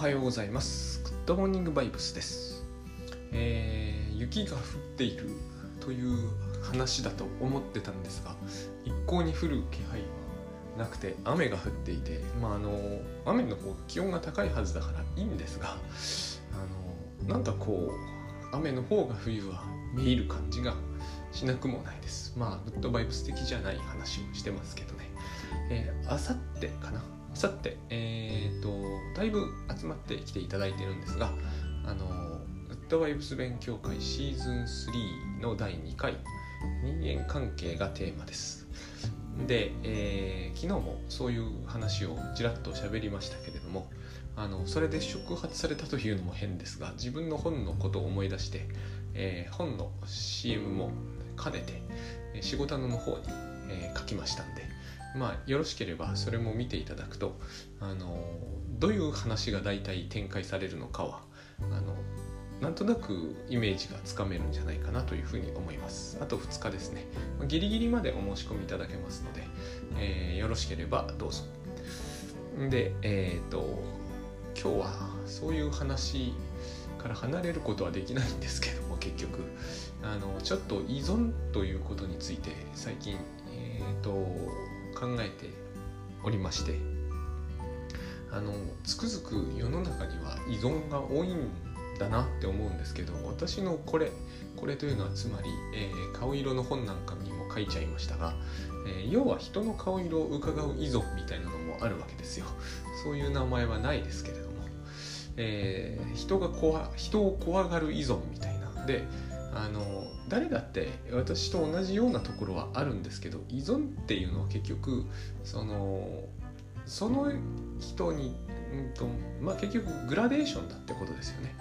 はようございます。グッドモーニングバイブスです、えー雪が降っているという話だと思ってたんですが一向に降る気配はなくて雨が降っていてまああの雨の方が気温が高いはずだからいいんですがあのなんかこう雨の方が冬はめいる感じがしなくもないです。まあグッドバイブス的じゃない話をしてますけどね。えー、あさってかなさてえー、とだいぶ集まってきていただいてるんですがあのグッドバイブス勉強会シーズン3の第2回人間関係がテーマです。で、えー昨日もそういう話をちらっと喋りましたけれどもあのそれで触発されたというのも変ですが自分の本のことを思い出して、えー本の CM も兼ねて仕事の方に、えー書きましたんでまあよろしければそれも見ていただくとあのどういう話が大体展開されるのかはあのなんとなくイメージがつかめるんじゃないかなというふうに思います。あと2日ですね。まあギリギリまでお申し込みいただけますので、えーよろしければどうぞ。でえっ、と今日はそういう話から離れることはできないんですけども結局。あのちょっと依存ということについて最近、えー、と考えておりましてあのつくづく世の中には依存が多いんだなって思うんですけど私のこれこれというのはつまり、えー顔色の本なんかにも書いちゃいましたが、えー要は人の顔色を伺う依存みたいなのもあるわけですよ。そういう名前はないですけれども、えー人が怖人を怖がる依存みたいなであの誰だって私と同じようなところはあるんですけど依存っていうのは結局そのその人に、うんとまあ、結局グラデーションだってことですよね。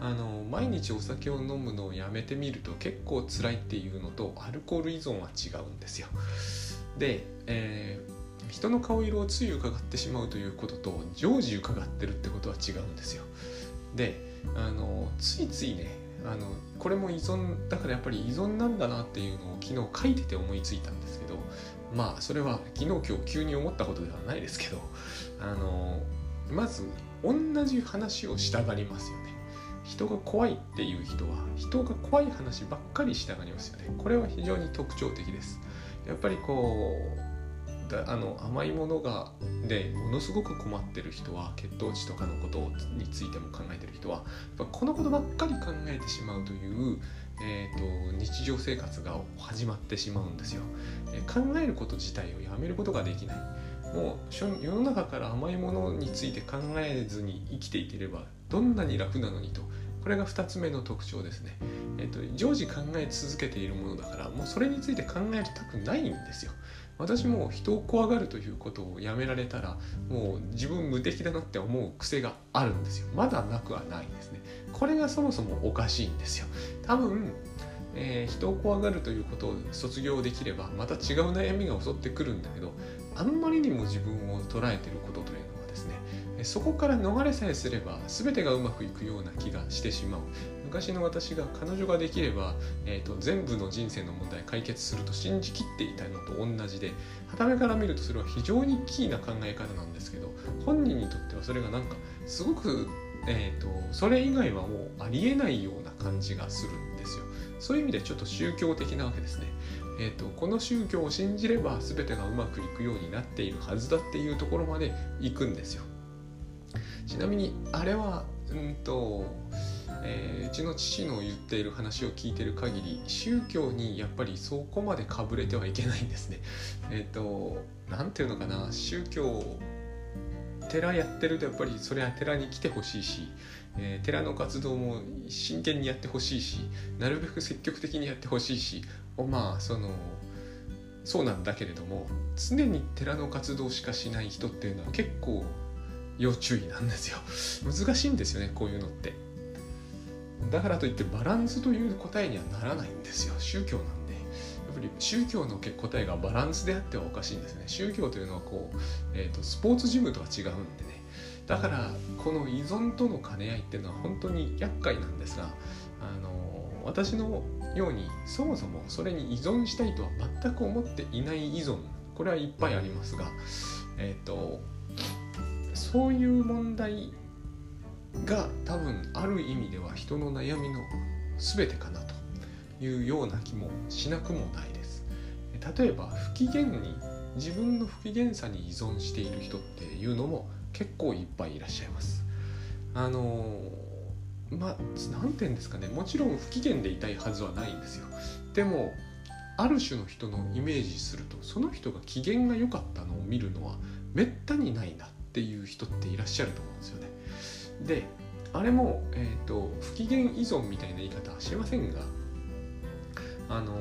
あの毎日お酒を飲むのをやめてみると結構辛いっていうのとアルコール依存は違うんですよ。で、えー人の顔色をつい伺ってしまうということと常時伺ってるってことは違うんですよ。であのついついねあのこれも依存だからやっぱり依存なんだなっていうのを昨日書いてて思いついたんですけどまあそれは昨日今日急に思ったことではないですけどあのまず同じ話をしたがりますよね。人が怖いっていう人は人が怖い話ばっかりしたがりますよね。これは非常に特徴的です。やっぱりこうだあの甘いものがでものすごく困ってる人は血糖値とかのことについても考えてる人はやっぱこのことばっかり考えてしまうという、えー、と日常生活が始まってしまうんですよ、えー考えること自体をやめることができない。もう世の中から甘いものについて考えずに生きていければどんなに楽なのにとこれが2つ目の特徴ですね、えー、と常時考え続けているものだからもうそれについて考えたくないんですよ。私も人を怖がるということをやめられたらもう自分無敵だなって思う癖があるんですよ。まだなくはないんですね。これがそもそもおかしいんですよ。多分、えー人を怖がるということを卒業できればまた違う悩みが襲ってくるんだけどあんまりにも自分を捉えてることというのはですねそこから逃れさえすれば全てがうまくいくような気がしてしまう。昔の私が彼女ができれば、えー、と全部の人生の問題解決すると信じきっていたのと同じで傍目から見るとそれは非常にキーな考え方なんですけど本人にとってはそれがなんかすごく、えー、とそれ以外はもうありえないような感じがするんですよ。そういう意味でちょっと宗教的なわけですね。えー、とこの宗教を信じれば全てがうまくいくようになっているはずだっていうところまで行くんですよ。ちなみにあれはうんと、えーうちの父の言っている話を聞いてる限り宗教にやっぱりそこまでかぶれてはいけないんですね。えっ、と何ていうのかな。宗教寺やってるとやっぱりそれは寺に来てほしいし、えー寺の活動も真剣にやってほしいしなるべく積極的にやってほしいしまあそのそうなんだけれども常に寺の活動しかしない人っていうのは結構要注意なんですよ。難しいんですよねこういうのって。だからといってバランスという答えにはならないんですよ。宗教なんで。やっぱり宗教の答えがバランスであってはおかしいんですね。宗教というのはこう、えー、とスポーツジムとは違うんでね。だからこの依存との兼ね合いっていうのは本当に厄介なんですがあの私のようにそもそもそれに依存したいとは全く思っていない依存。これはいっぱいありますがえっ、とそういう問題が多分ある意味では人の悩みの全てかなというような気もしなくもないです。例えば不機嫌に自分の不機嫌さに依存している人っていうのも結構いっぱいいらっしゃいます。あのまあ何て言うんですかね。もちろん不機嫌でいたいはずはないんですよ。でもある種の人のイメージするとその人が機嫌が良かったのを見るのはめったにないなっていう人っていらっしゃると思うんですよね。であれも、えーと、不機嫌依存みたいな言い方はしませんがあの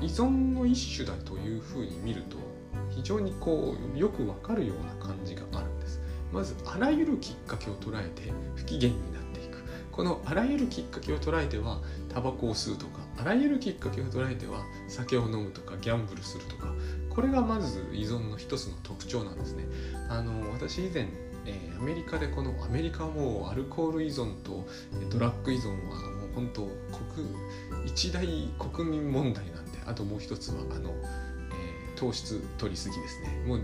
依存の一種だというふうに見ると非常にこうよくわかるような感じがあるんです。まずあらゆるきっかけを捉えて不機嫌になっていく。このあらゆるきっかけを捉えてはタバコを吸うとかあらゆるきっかけを捉えては酒を飲むとかギャンブルするとかこれがまず依存の一つの特徴なんですね。あの私以前えー、アメリカでこのアメリカはもうアルコール依存とドラッグ依存はもう本当国一大国民問題なんであともう一つはあの、えー、糖質取りすぎですね。もう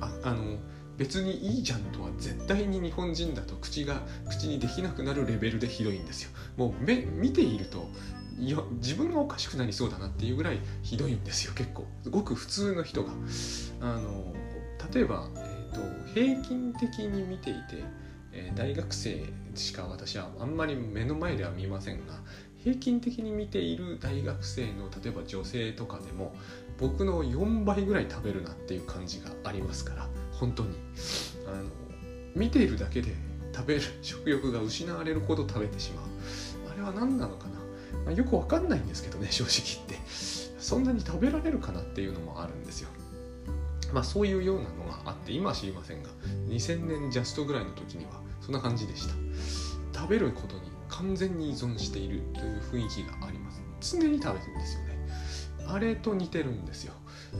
ああの別にいいじゃんとは絶対に日本人だと口が口にできなくなるレベルでひどいんですよ。もう目見ているといや自分がおかしくなりそうだなっていうぐらいひどいんですよ結構。ごく普通の人が。あの例えばと平均的に見ていて、えー、大学生しか私はあんまり目の前では見ませんが平均的に見ている大学生の例えば女性とかでも僕の4倍ぐらい食べるなっていう感じがありますから本当に。あの見ているだけで食べる食欲が失われるほど食べてしまう。あれは何なのかな、まあ、よくわかんないんですけどね正直言って。そんなに食べられるかなっていうのもあるんですよ。まあそういうようなのがあって今は知りませんが2000年ジャストぐらいの時にはそんな感じでした。食べることに完全に依存しているという雰囲気があります。常に食べてるんですよね。あれと似てるんですよ。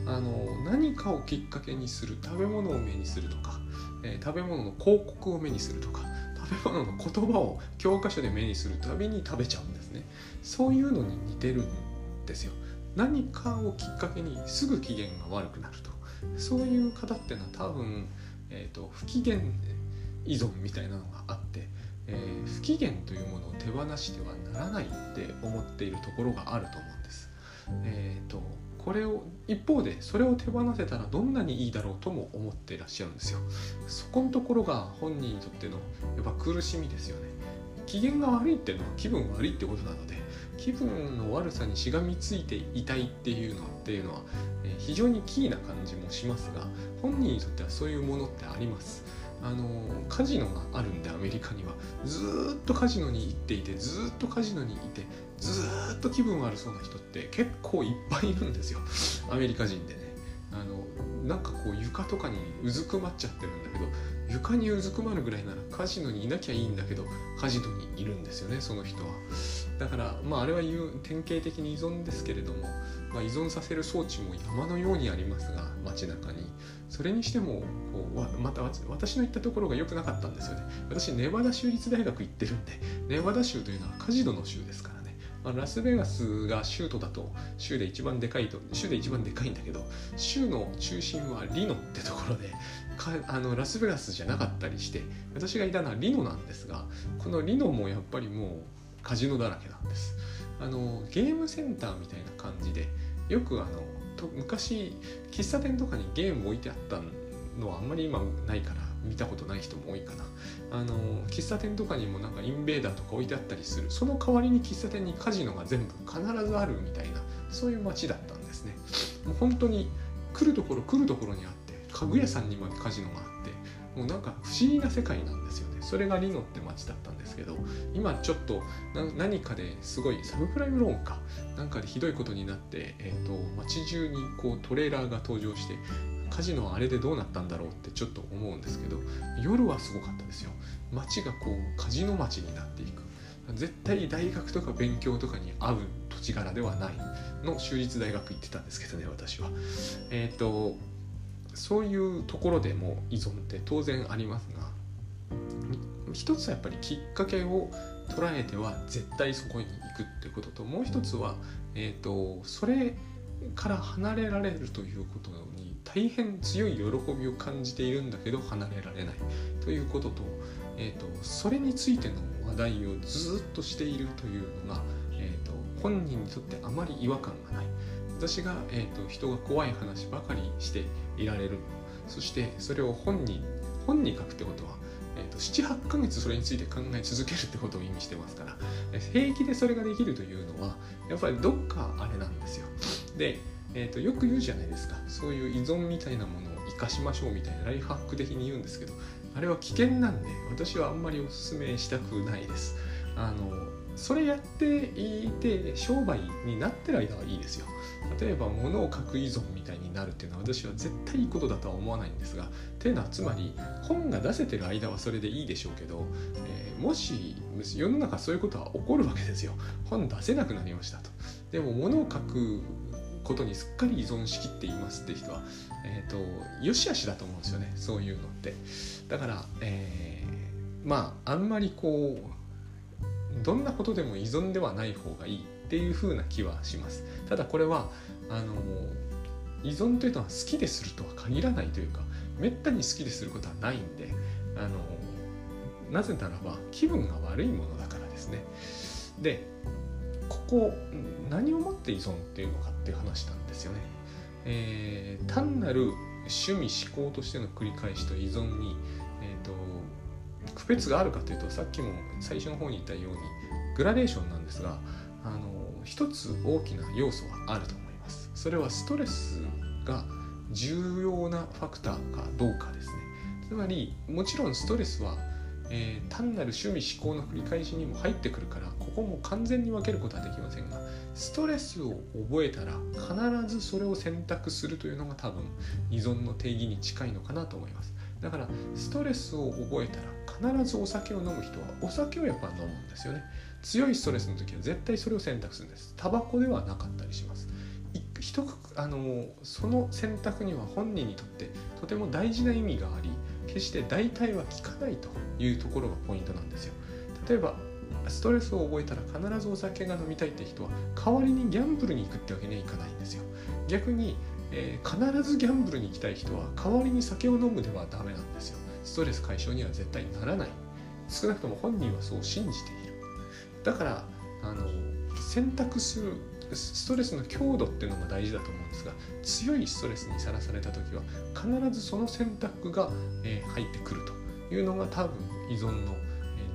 あの何かをきっかけにする食べ物を目にするとか、えー、食べ物の広告を目にするとか食べ物の言葉を教科書で目にするたびに食べちゃうんですね。そういうのに似てるんですよ。何かをきっかけにすぐ機嫌が悪くなると。そういう方っていうのは多分、えーと、不機嫌依存みたいなのがあって、えー、不機嫌というものを手放してはならないって思っているところがあると思うんです。えーと、これを一方でそれを手放せたらどんなにいいだろうとも思ってらっしゃるんですよ。そこのところが本人にとってのやっぱ苦しみですよね。機嫌が悪いっていうのは気分悪いってことなので気分の悪さにしがみついていたいっていうのっていうのは、え非常にキーな感じもしますが本人にとってはそういうものってあります。あのカジノがあるんでアメリカにはずっとカジノに行っていてずっとカジノにいてずっと気分悪そうな人って結構いっぱいいるんですよ。アメリカ人でね。あのなんかこう床とかにうずくまっちゃってるんだけど床にうずくまるぐらいならカジノにいなきゃいいんだけどカジノにいるんですよねその人は。だからまああれは典型的に依存ですけれども、まあ、依存させる装置も山のようにありますが街中に。それにしてもこうまた私の行ったところが良くなかったんですよね。私ネバダ州立大学行ってるんでネバダ州というのはカジノの州ですから。まあ、ラスベガスが州都だと州で一番でかいと州で一番でかいんだけど州の中心はリノってところでかあのラスベガスじゃなかったりして私がいたのはリノなんですがこのリノもやっぱりもうカジノだらけなんです。あのゲームセンターみたいな感じでよくあの昔喫茶店とかにゲーム置いてあったのはあんまり今ないから見たことない人も多いかな。あの喫茶店とかにもなんかインベーダーとか置いてあったりする。その代わりに喫茶店にカジノが全部必ずあるみたいなそういう街だったんですね。もう本当に来るところ来るところにあって家具屋さんにまでカジノがあってもうなんか不思議な世界なんですよね。それがリノって街だったんですけど今ちょっと何かですごいサブプライムローンかなんかでひどいことになって、えー、と街中にこうトレーラーが登場してカジノはあれでどうなったんだろうってちょっと思うんですけど夜はすごかったですよ。街がこうカジノ町になっていく。絶対大学とか勉強とかに合う土地柄ではないの州立大学行ってたんですけどね私は。えっ、ー、とそういうところでも依存って当然ありますが一つはやっぱりきっかけを捉えては絶対そこに行くっていうことともう一つは、えーと、それから離れられるということ大変強い喜びを感じているんだけど離れられないということと,、えーと、それについての話題をずっとしているというのが、えーと、本人にとってあまり違和感がない。私が、えーと、人が怖い話ばかりしていられる。そしてそれを本に本に書くってことは、えー、と78ヶ月それについて考え続けるってことを意味してますから平気でそれができるというのはやっぱりどっかあれなんですよ。でえーと、よく言うじゃないですか。そういう依存みたいなものを生かしましょうみたいなライフハック的に言うんですけどあれは危険なんで私はあんまりおすすめしたくないです。あのそれやっていて商売になってる間はいいですよ。例えば物を書く依存みたいになるっていうのは私は絶対いいことだとは思わないんですがっていうのはつまり本が出せてる間はそれでいいでしょうけど、えー、もし世の中そういうことは起こるわけですよ。本出せなくなりましたと。でも物を書くことにすっかり依存しきっていますって人は、えーと、よしあしだと思うんですよね。そういうのって。だから、えー、まああんまりこうどんなことでも依存ではない方がいいっていう風な気はします。ただこれはあの依存というのは好きでするとは限らないというかめったに好きですることはないんであのなぜならば気分が悪いものだからですね。でここ何をもって依存っていうのかっていう話なんですよね。えー、単なる趣味思考としての繰り返しと依存に、えーと、区別があるかというとさっきも最初の方に言ったようにグラデーションなんですがあの一つ大きな要素はあると思います。それはストレスが重要なファクターかどうかですね。つまりもちろんストレスはえー、単なる趣味思考の繰り返しにも入ってくるからここも完全に分けることはできませんがストレスを覚えたら必ずそれを選択するというのが多分依存の定義に近いのかなと思います。だからストレスを覚えたら必ずお酒を飲む人はお酒をやっぱ飲むんですよね。強いストレスの時は絶対それを選択するんです。タバコではなかったりします。一あのその選択には本人にとってとても大事な意味があり決して代替は効かないというところがポイントなんですよ。例えばストレスを覚えたら必ずお酒が飲みたいって人は代わりにギャンブルに行くってわけにはいかないんですよ。逆に、えー、必ずギャンブルに行きたい人は代わりに酒を飲むではダメなんですよ。ストレス解消には絶対ならない。少なくとも本人はそう信じている。だからあの選択するストレスの強度っていうのが大事だと思うんですが強いストレスにさらされた時は必ずその選択が、え入ってくるというのが多分依存の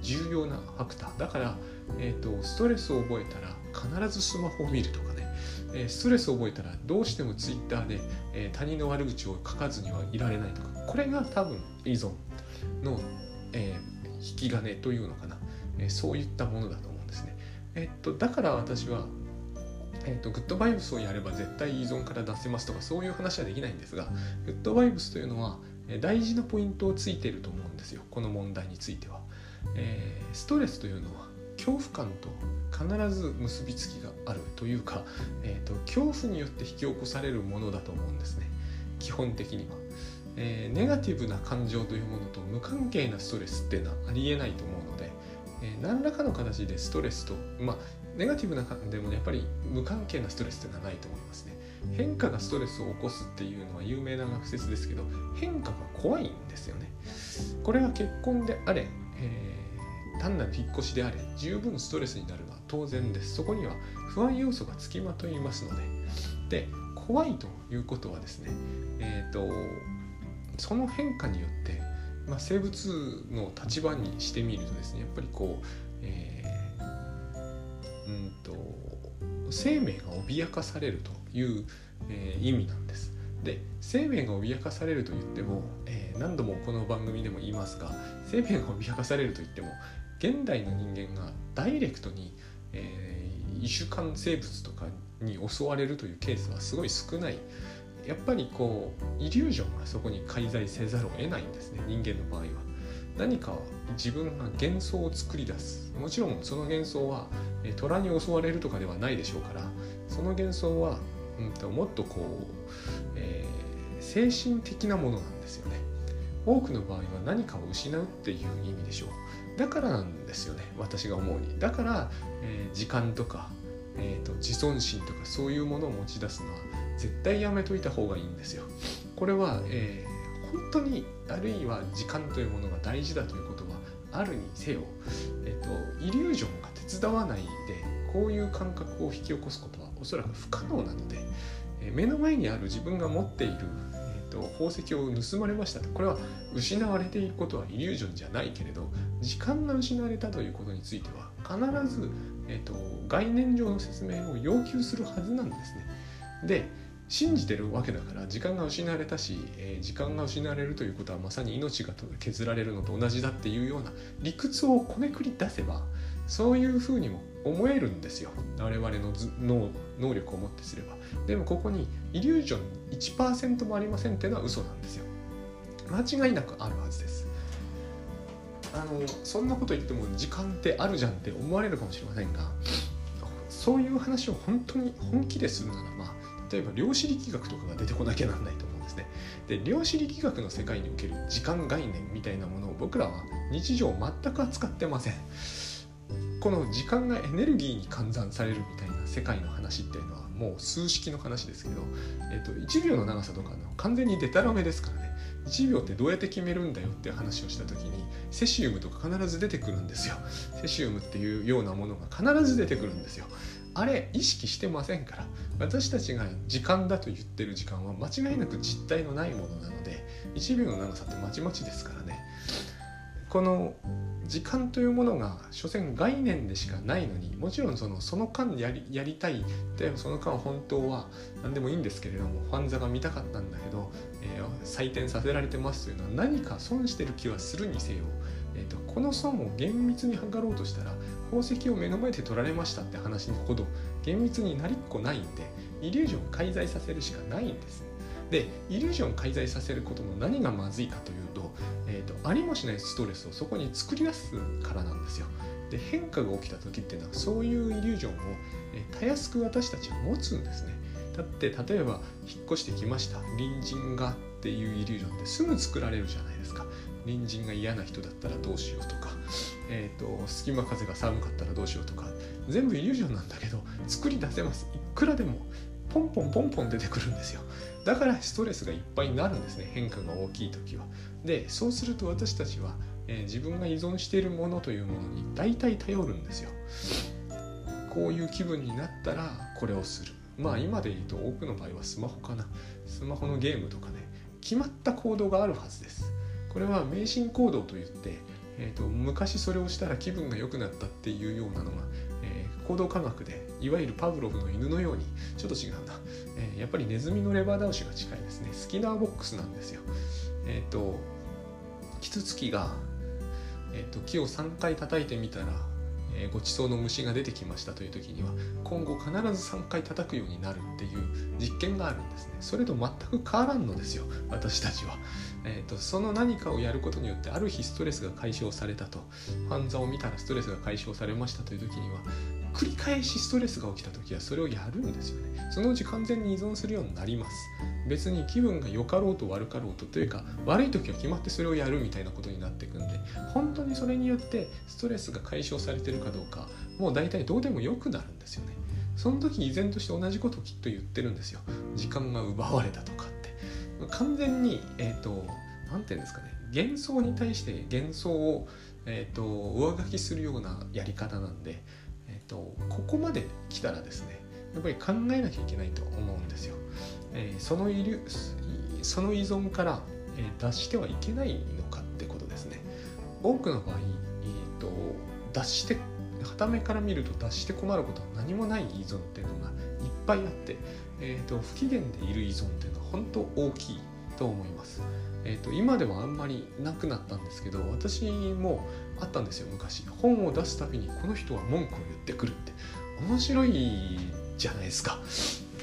重要なファクター。だから、えーと、ストレスを覚えたら必ずスマホを見るとかね、えストレスを覚えたらどうしてもツイッターで、え他人の悪口を書かずにはいられないとか。これが多分依存の、えー、引き金というのかな、えそういったものだと思うんですね。えっと、だから私はえーと、グッドバイブスをやれば絶対依存から出せますとかそういう話はできないんですがグッドバイブスというのは大事なポイントをついていると思うんですよ。この問題については、えー、ストレスというのは恐怖感と必ず結びつきがあるというか、えーと、恐怖によって引き起こされるものだと思うんですね。基本的には、えー、ネガティブな感情というものと無関係なストレスっていうのはありえないと思うので、え、何らかの形でストレスと、まあ、ネガティブな感でもやっぱり無関係なストレスってのはないと思いますね。変化がストレスを起こすっていうのは有名な学説ですけど変化が怖いんですよね。これは結婚であれ、えー、単なる引っ越しであれ十分ストレスになるのは当然です。そこには不安要素がつきまといますので。で怖いということはですねえっ、ー、とその変化によって、まあ、生物の立場にしてみるとですねやっぱりこう、えーと生命が脅かされるという、えー、意味なんです。で生命が脅かされると言っても、えー、何度もこの番組でも言いますが生命が脅かされると言っても現代の人間がダイレクトに、えー、異種間生物とかに襲われるというケースはすごい少ないやっぱりこうイリュージョンがそこに介在せざるを得ないんですね人間の場合は何か自分が幻想を作り出す。もちろんその幻想は虎に襲われるとかではないでしょうからその幻想は、うん、もっとこう、えー、精神的なものなんですよね。多くの場合は何かを失うっていう意味でしょう。だからなんですよね私が思うに。だから、えー、時間とか、えーと、自尊心とかそういうものを持ち出すのは絶対やめといた方がいいんですよ。これは、えー、本当にあるいは時間というものが大事だということはあるにせよ、えーと、イリュージョンが手伝わないでこういう感覚を引き起こすことはおそらく不可能なので、え、目の前にある自分が持っている、えーと、宝石を盗まれましたとこれは失われていることはイリュージョンじゃないけれど時間が失われたということについては必ず、えーと概念上の説明を要求するはずなんですね。で信じてるわけだから時間が失われたし、えー、時間が失われるということはまさに命が削られるのと同じだっていうような理屈をこねくり出せばそういうふうにも思えるんですよ。我々の脳能力をもってすれば。でもここにイリュージョン1%もありませんっていうのは嘘なんですよ。間違いなくあるはずです。あのそんなこと言っても時間ってあるじゃんって思われるかもしれませんがそういう話を本当に本気でするならば例えば量子力学とかが出てこなきゃなんないと思うんですね。で量子力学の世界における時間概念みたいなものを僕らは日常全く扱ってません。この時間がエネルギーに換算されるみたいな世界の話っていうのはもう数式の話ですけど、えっと、1秒の長さとかの完全にデタラメですからね1秒ってどうやって決めるんだよっていう話をした時にセシウムとか必ず出てくるんですよセシウムっていうようなものが必ず出てくるんですよあれ意識してませんから私たちが時間だと言ってる時間は間違いなく実体のないものなので1秒の長さってまちまちですからね。この時間というものが所詮概念でしかないのにもちろんそのその間やりやりたい例えばその間本当は何でもいいんですけれどもファンザが見たかったんだけど、えー、採点させられてますというのは何か損してる気はするにせよ、えーとこの損を厳密に測ろうとしたら宝石を目の前で取られましたって話ほど厳密になりっこないんでイリュージョンを介在させるしかないんです。でイリュージョンを介在させることの何がまずいかというと,、えーと、ありもしないストレスをそこに作り出すからなんですよ。で変化が起きた時っていうのはそういうイリュージョンを、えー、たやすく私たちは持つんですね。だって例えば引っ越してきました。隣人がっていうイリュージョンってすぐ作られるじゃないですか。隣人が嫌な人だったらどうしようとか、えーと、隙間風が寒かったらどうしようとか全部イリュージョンなんだけど作り出せます。いくらでもポンポンポンポン出てくるんですよ。だからストレスがいっぱいになるんですね。変化が大きい時は。でそうすると私たちは、えー、自分が依存しているものというものに大体頼るんですよ。こういう気分になったらこれをする。まあ今で言うと多くの場合はスマホかな。スマホのゲームとかね。決まった行動があるはずです。これは迷信行動といって、えーと、昔それをしたら気分が良くなったっていうようなのが、えー、行動科学でいわゆるパブロフの犬のようにちょっと違うな、えー、やっぱりネズミのレバー倒しが近いですね。スキナーボックスなんですよ。えっ、ー、とキツツキが、えーと木を3回叩いてみたらえごちそうの虫が出てきましたという時には今後必ず3回叩くようになるっていう実験があるんですね。それと全く変わらんのですよ。私たちは、えーと、その何かをやることによってある日ストレスが解消されたと。犯罪を見たらストレスが解消されましたという時には繰り返しストレスが起きた時はそれをやるんですよね。そのうち完全に依存するようになります。別に気分が良かろうと悪かろうとというか悪い時は決まってそれをやるみたいなことになっていくんで本当にそれによってストレスが解消されてるかどうかもう大体どうでもよくなるんですよね。その時依然として同じことをきっと言ってるんですよ。時間が奪われたとか完全にえっ、ー、と何て言うんですかね幻想に対して幻想を、えーと、上書きするようなやり方なんで、えーとここまで来たらですねやっぱり考えなきゃいけないと思うんですよ。えー、そのいるその依存から、えー、脱してはいけないのかってことですね。多くの場合、えーと、脱して傍目から見ると脱して困ることは何もない依存っていうのがいっぱいあって、えーと、不機嫌でいる依存っていうのは本当大きいと思います。えーと、今ではあんまりなくなったんですけど私もあったんですよ昔。本を出すたびにこの人は文句を言ってくるって。面白いじゃないですか。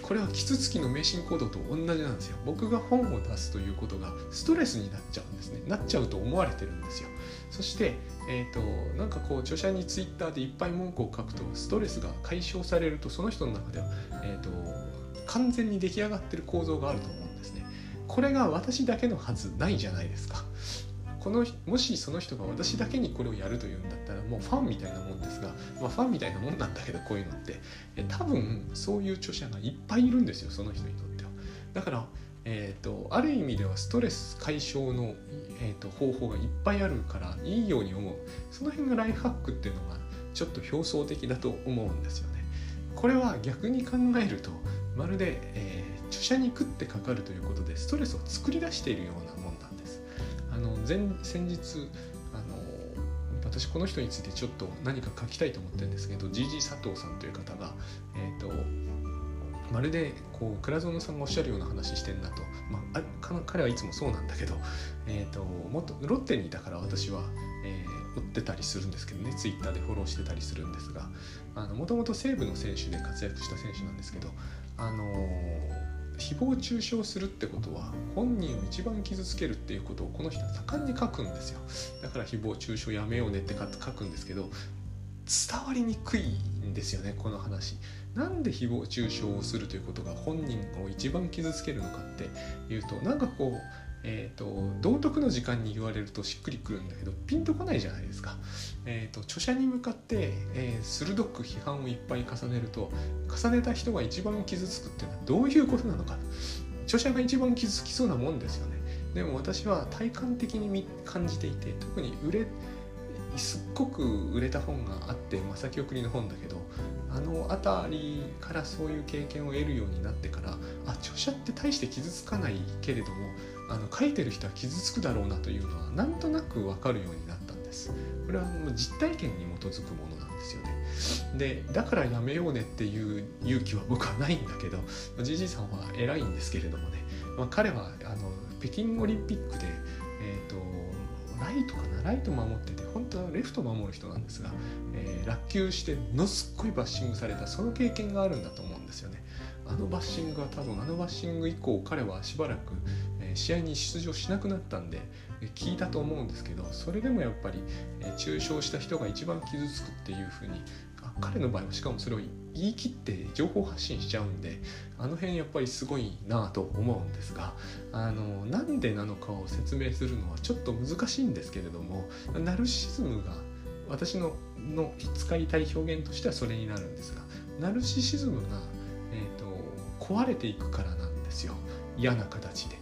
これはキツツキの迷信行動と同じなんですよ。僕が本を出すということがストレスになっちゃうんですね。なっちゃうと思われてるんですよ。そしてえーと、なんかこう著者にツイッターでいっぱい文句を書くとストレスが解消されるとその人の中では、えーと完全に出来上がってる構造があると思うんですね。これが私だけのはずないじゃないですか。このもしその人が私だけにこれをやるというんだったらもうファンみたいなもんですが、まあ、ファンみたいなもんなんだけどこういうのって。多分そういう著者がいっぱいいるんですよその人にとっては。だからえーと、ある意味ではストレス解消の、えーと、方法がいっぱいあるからいいように思う。その辺がライフハックっていうのがちょっと表層的だと思うんですよね。これは逆に考えるとまるで、えー、著者に食ってかかるということでストレスを作り出しているようなもんなんです。あの前先日あの私この人についてちょっと何か書きたいと思ってるんですけど GG 佐藤さんという方が、えーとまるでこう倉園さんがおっしゃるような話してんなと、まあ、彼はいつもそうなんだけど、えーと、もっとロッテにいたから私は、えー、追ってたりするんですけどねツイッターでフォローしてたりするんですがもともと西武の選手で活躍した選手なんですけど、あの、誹謗中傷するってことは本人を一番傷つけるっていうことをこの人は盛んに書くんですよだから誹謗中傷やめようねって書くんですけど伝わりにくいんですよねこの話。なんで誹謗中傷をするということが本人を一番傷つけるのかっていうとなんかこうえーと、道徳の時間に言われるとしっくりくるんだけどピンとこないじゃないですか、えーと、著者に向かって、えー、鋭く批判をいっぱい重ねると重ねた人が一番傷つくっていうのはどういうことなのか。著者が一番傷つきそうなもんですよね。でも私は体感的に感じていて特に売れすっごく売れた本があって、まあ、先送りの本だけどあの辺りからそういう経験を得るようになってからあ著者って大して傷つかないけれどもあの書いてる人は傷つくだろうなというのはなんとなく分かるようになったんです。これはもう実体験に基づくものなんですよね。でだからやめようねっていう勇気は僕はないんだけどじじいさんは偉いんですけれどもね、まあ、彼はあの北京オリンピックでえっ、ー、とライトかな？ライト守ってて本当はレフト守る人なんですが、えー、落球してものすっごいバッシングされたその経験があるんだと思うんですよね。あのバッシングは多分あのバッシング以降彼はしばらく、試合に出場しなくなったんで、え、聞いたと思うんですけどそれでもやっぱり、え、中傷した人が一番傷つくっていうふうに彼の場合はしかもそれを言い切って情報発信しちゃうんであの辺やっぱりすごいなと思うんですがあのなんでなのかを説明するのはちょっと難しいんですけれどもナルシズムが私のの使いたい表現としてはそれになるんですがナルシシズムが、えーと、壊れていくからなんですよ嫌な形で。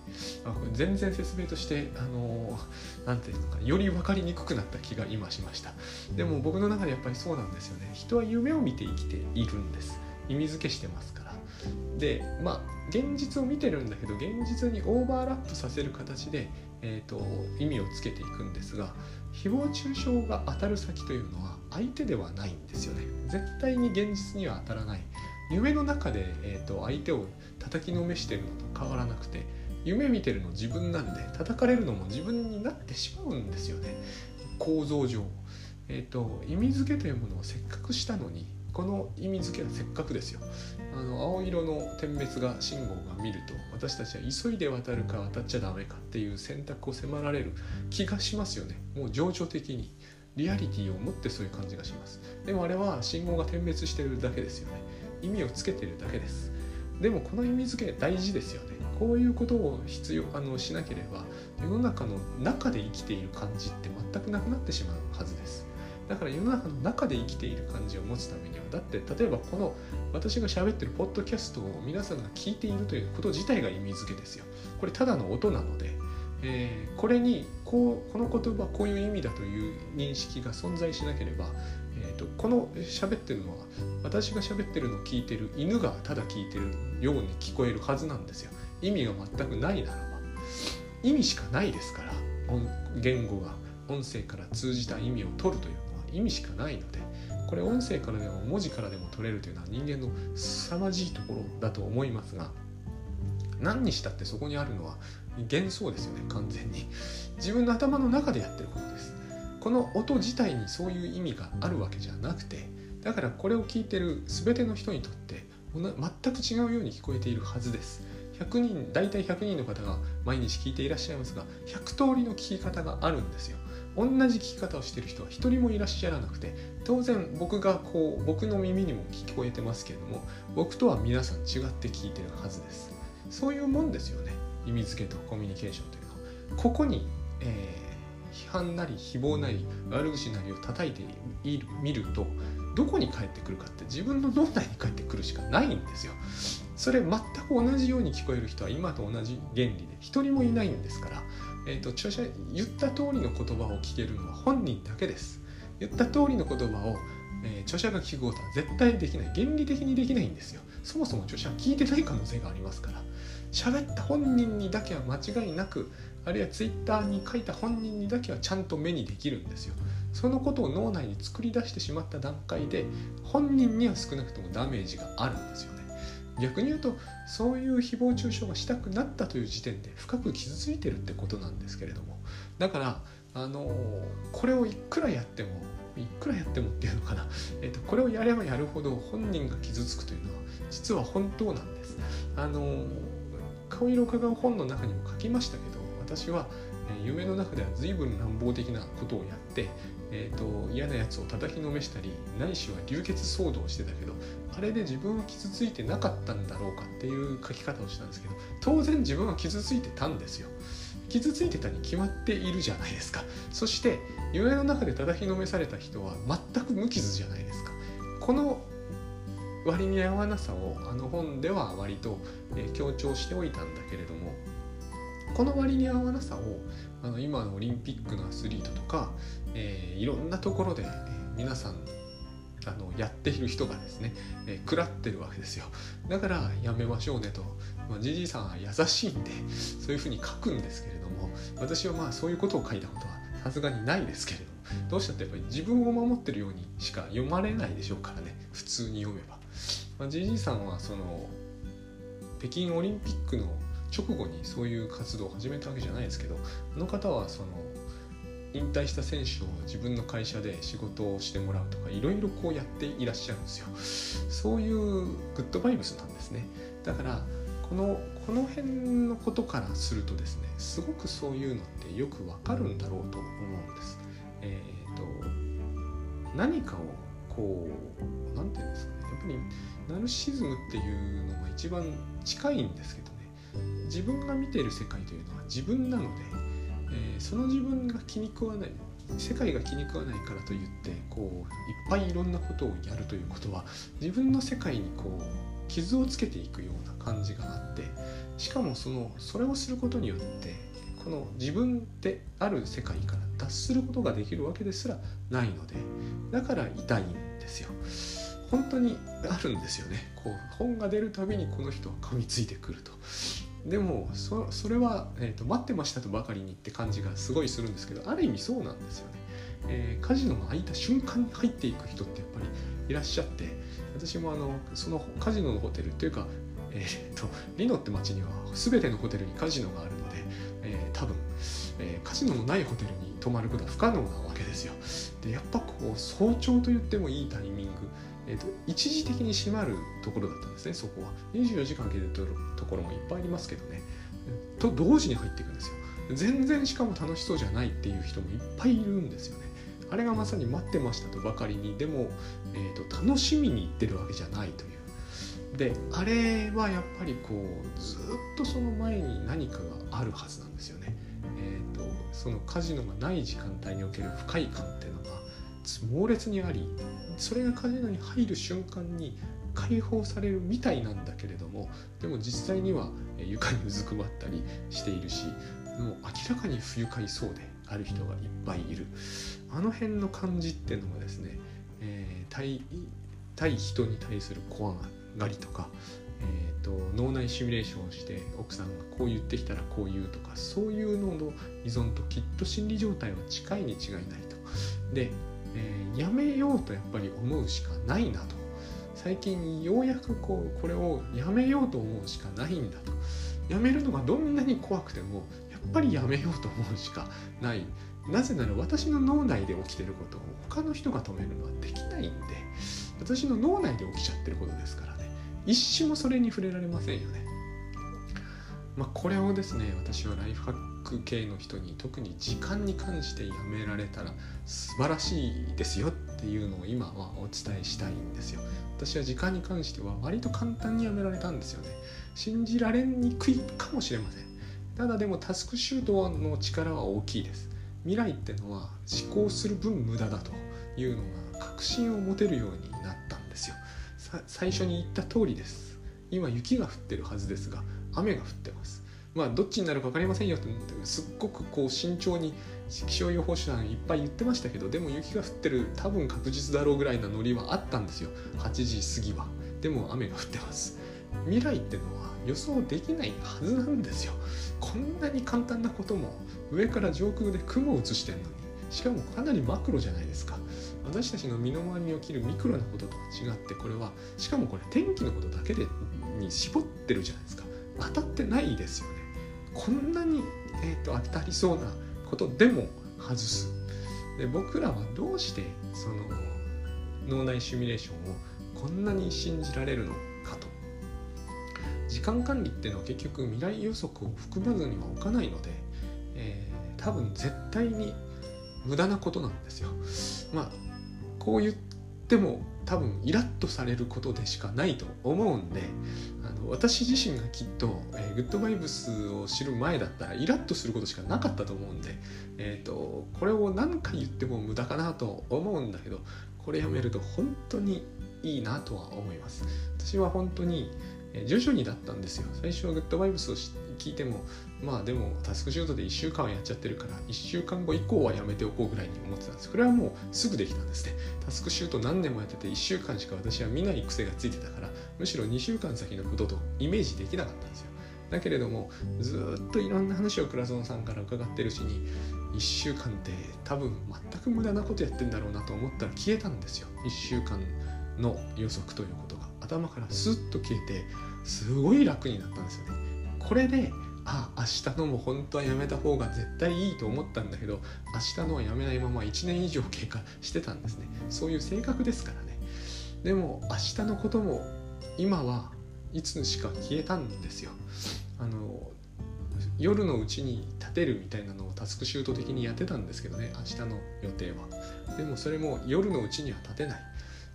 全然説明としてあの何て言うのかより分かりにくくなった気が今しました。でも僕の中でやっぱりそうなんですよね。人は夢を見て生きているんです。意味付けしてますから。でまあ現実を見てるんだけど現実にオーバーラップさせる形で、えーと、意味をつけていくんですが誹謗中傷が当たる先というのは相手ではないんですよね。絶対に現実には当たらない。夢の中で、えーと相手を叩きのめしてるのと変わらなくて夢見てるの自分なんで叩かれるのも自分になってしまうんですよね。構造上。えっ、ー、と意味付けというものをせっかくしたのにこの意味付けはせっかくですよ。あの青色の点滅が信号が見ると私たちは急いで渡るか渡っちゃダメかっていう選択を迫られる気がしますよね。もう情緒的にリアリティを持ってそういう感じがします。でもあれは信号が点滅してるだけですよね。意味をつけてるだけです。でもこの意味付け大事ですよね。こういうことを必要あのしなければ世の中の中で生きている感じって全くなくなってしまうはずです。だから世の中の中で生きている感じを持つためにはだって例えばこの私が喋ってるポッドキャストを皆さんが聞いているということ自体が意味付けですよ。これただの音なので、えー、これにこうこの言葉こういう意味だという認識が存在しなければえーと、この喋ってるのは私が喋ってるのを聞いてる犬がただ聞いてるように聞こえるはずなんですよ。意味が全くないならば意味しかないですから言語が音声から通じた意味を取るというのは意味しかないのでこれ音声からでも文字からでも取れるというのは人間の凄まじいところだと思いますが何にしたってそこにあるのは幻想ですよね完全に。自分の頭の中でやってることです。この音自体にそういう意味があるわけじゃなくてだからこれを聞いてる全ての人にとって全く違うように聞こえているはずです。100人大体100人の方が毎日聞いていらっしゃいますが100通りの聞き方があるんですよ。同じ聞き方をしてる人は一人もいらっしゃらなくて当然僕がこう僕の耳にも聞こえてますけれども僕とは皆さん違って聞いてるはずです。そういうもんですよね。意味付けとコミュニケーションというのはここに、えー、批判なり誹謗なり悪口なりを叩いてみるとどこに返ってくるかって自分の脳内に返ってくるしかないんですよ。それ全く同じように聞こえる人は今と同じ原理で一人もいないんですから、えーと、著者言った通りの言葉を聞けるのは本人だけです。言った通りの言葉を、えー、著者が聞くことは絶対できない。原理的にできないんですよ。そもそも著者は聞いてない可能性がありますから。喋った本人にだけは間違いなくあるいはツイッターに書いた本人にだけはちゃんと目にできるんですよ。そのことを脳内に作り出してしまった段階で本人には少なくともダメージがあるんですよね。逆に言うとそういう誹謗中傷がしたくなったという時点で深く傷ついてるってことなんですけれどもだからあのこれをいくらやってもいくらやってもっていうのかな、えーと、これをやればやるほど本人が傷つくというのは実は本当なんです。あの顔色を伺う本の中にも書きましたけど私は夢の中では随分乱暴的なことをやってえーと、嫌なやつを叩きのめしたりないしは流血騒動をしてたけどあれで自分は傷ついてなかったんだろうかっていう書き方をしたんですけど当然自分は傷ついてたんですよ。傷ついてたに決まっているじゃないですか。そして夢の中で叩きのめされた人は全く無傷じゃないですか。この割に合わなさをあの本では割と、え強調しておいたんだけれどもこの割に合わなさをあの今のオリンピックのアスリートとか、えー、いろんなところで、えー、皆さんあのやっている人がですね、えー、食らってるわけですよ。だからやめましょうねと、まあ、ジジイさんは優しいんでそういうふうに書くんですけれども私はまあそういうことを書いたことはさすがにないですけれどもどうしたってやっぱり自分を守ってるようにしか読まれないでしょうからね普通に読めば、まあ、ジジイさんはその北京オリンピックの直後にそういう活動を始めたわけじゃないですけどあの方はその引退した選手を自分の会社で仕事をしてもらうとかいろいろこうやっていらっしゃるんですよ。そういうグッドバイブスなんですね。だからこのこの辺のことからするとですねすごくそういうのってよくわかるんだろうと思うんです。えっ、ー、と何かをこう何て言うんですかねやっぱりナルシズムっていうのが一番近いんですけど自分が見ている世界というのは自分なので、えー、その自分が気に食わない世界が気に食わないからといってこういっぱいいろんなことをやるということは自分の世界にこう傷をつけていくような感じがあってしかもそのそれをすることによってこの自分である世界から脱することができるわけですらないのでだから痛いんですよ。本当にあるんですよねこう本が出るたびにこの人は噛みついてくるとでもそれは、えーと、待ってましたとばかりにって感じがすごいするんですけどある意味そうなんですよね、えー、カジノが開いた瞬間に入っていく人ってやっぱりいらっしゃって私もあのそのカジノのホテルというか、えーと、リノって街には全てのホテルにカジノがあるので、えー、多分、えー、カジノのないホテルに泊まることは不可能なわけですよ。でやっぱこう早朝と言ってもいいタイミングえーと、一時的に閉まるところだったんですねそこは。24時間開けるところもいっぱいありますけどね。と同時に入っていくんですよ。全然しかも楽しそうじゃないっていう人もいっぱいいるんですよね。あれがまさに待ってましたとばかりにでも、えーと、楽しみに行ってるわけじゃないという。であれはやっぱりこうずっとその前に何かがあるはずなんですよね。えっ、ー、とそのカジノがない時間帯における不快感っていうの猛烈にありそれがカジノに入る瞬間に解放されるみたいなんだけれどもでも実際には床にうずくまったりしているしもう明らかに不愉快そうである人がいっぱいいるあの辺の感じっていうのはですね、えー、対対人に対する怖がりとか、えーと、脳内シミュレーションをして奥さんがこう言ってきたらこう言うとかそういうのの依存ときっと心理状態は近いに違いないと。でえー、やめようとやっぱり思うしかないなと。最近ようやくこうこれをやめようと思うしかないんだと。やめるのがどんなに怖くてもやっぱりやめようと思うしかない。なぜなら私の脳内で起きてることを他の人が止めるのはできないんで。私の脳内で起きちゃってることですからね。一瞬もそれに触れられませんよね。まあ、これをですね私はライフハック系の人に特に時間に関してやめられたら素晴らしいですよっていうのを今はお伝えしたいんですよ。私は時間に関しては割と簡単にやめられたんですよね。信じられにくいかもしれません。ただでもタスクシュートの力は大きいです。未来ってのは思考する分無駄だというのが確信を持てるようになったんですよ。最初に言った通りです。今雪が降ってるはずですが雨が降ってます。まあどっちになるか分かりませんよってすっごくこう慎重に気象予報士さんいっぱい言ってましたけどでも雪が降ってる多分確実だろうぐらいなノリはあったんですよ。8時過ぎは。でも雨が降ってます。未来ってのは予想できないはずなんですよ。こんなに簡単なことも上から上空で雲を映してんのに。しかもかなりマクロじゃないですか。私たちの身の回りに起きるミクロなこととは違ってこれはしかもこれ天気のことだけでに絞ってるじゃないですか。当たってないですよね。こんなに、えーと、当たりそうなことでも外す。で僕らはどうしてその脳内シミュレーションをこんなに信じられるのかと。時間管理っていうのは結局未来予測を含まずには置かないので、えー、多分絶対に無駄なことなんですよ。まあこう言っても多分イラッとされることでしかないと思うんであの私自身がきっと、えー、グッドバイブスを知る前だったらイラッとすることしかなかったと思うんで、えーと、これを何か言っても無駄かなと思うんだけどこれやめると本当にいいなとは思います。私は本当に徐々にだったんですよ。最初はグッドバイブスを聞いてもまあでもタスクシュートで1週間やっちゃってるから1週間後以降はやめておこうぐらいに思ってたんです。これはもうすぐできたんですねタスクシュート何年もやってて1週間しか私は見ない癖がついてたからむしろ2週間先のこととイメージできなかったんですよ。だけれどもずっといろんな話を倉園さんから伺ってるしに1週間って多分全く無駄なことやってんだろうなと思ったら消えたんですよ。1週間の予測ということが。頭からスッと消えてすごい楽になったんですよね。これであ明日のも本当はやめた方が絶対いいと思ったんだけど明日のはやめないまま1年以上経過してたんですね。そういう性格ですからね。でも明日のことも今はいつしか消えたんですよ。あの夜のうちに立てるみたいなのをタスクシュート的にやってたんですけどね明日の予定は。でもそれも夜のうちには立てない、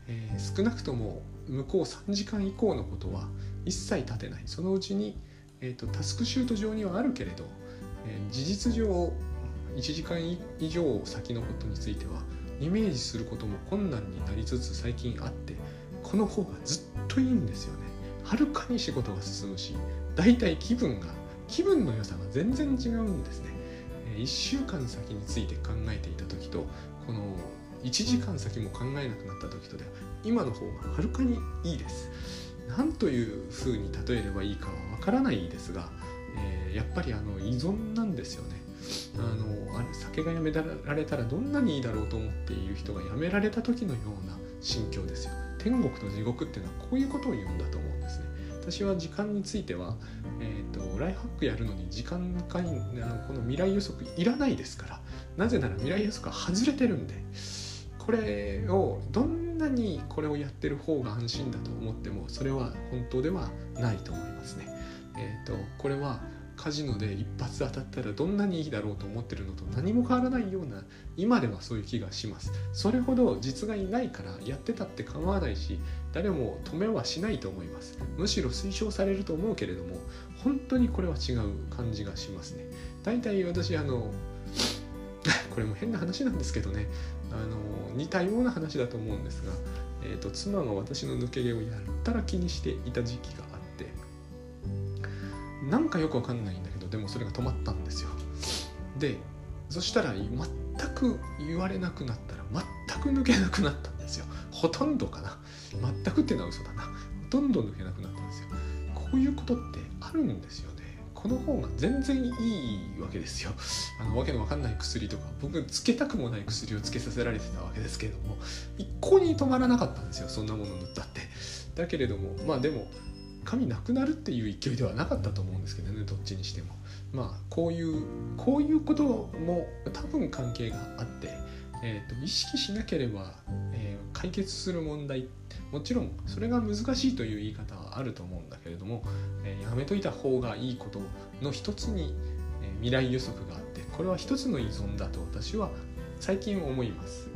えー、少なくとも向こう3時間以降のことは一切立てない。そのうちにえーと、タスクシュート上にはあるけれど、えー、事実上1時間以上先のことについてはイメージすることも困難になりつつ最近あってこの方がずっといいんですよね。はるかに仕事が進むしだいたい気分が気分の良さが全然違うんですね。1週間先について考えていた時とこの1時間先も考えなくなった時とでは今の方がはるかにいいです。何というふうに例えればいいかはわからないですが、えー、やっぱりあの依存なんですよね。あのあれ酒がやめられたらどんなにいいだろうと思っている人がやめられた時のような心境ですよ天国と地獄っていうのはこういうことを言うんだと思うんですね。私は時間については、えーと、ライフハックやるのに時間かあのこの未来予測いらないですからなぜなら未来予測は外れてるんでこれをどんなにこれをやってる方が安心だと思ってもそれは本当ではないと思いますね。えーと、これはカジノで一発当たったらどんなにいいだろうと思ってるのと何も変わらないような今ではそういう気がします。それほど実がいないからやってたって構わないし誰も止めはしないと思います。むしろ推奨されると思うけれども本当にこれは違う感じがしますね。大体私あの これも変な話なんですけどね。あの似たような話だと思うんですが、えーと、妻が私の抜け毛をやったら気にしていた時期があってなんかよくわかんないんだけどでもそれが止まったんですよ。でそしたら全く言われなくなったら全く抜けなくなったんですよ。ほとんどかな。全くっていうのは嘘だな。ほとんど抜けなくなったんですよ。こういうことってあるんですよ。この方が全然いいわけですよ。あのわけのわかんない薬とか僕つけたくもない薬をつけさせられてたわけですけれども一向に止まらなかったんですよそんなもの塗ったって。だけれどもまあでも髪なくなるっていう勢いではなかったと思うんですけどねどっちにしても。まあこういうこういうことも多分関係があって、えーと、意識しなければ、えー、解決する問題もちろんそれが難しいという言い方はあると思うんだけれども、えー、やめといた方がいいことの一つに、えー、未来予測があってこれは一つの依存だと私は最近思います。